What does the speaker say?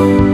you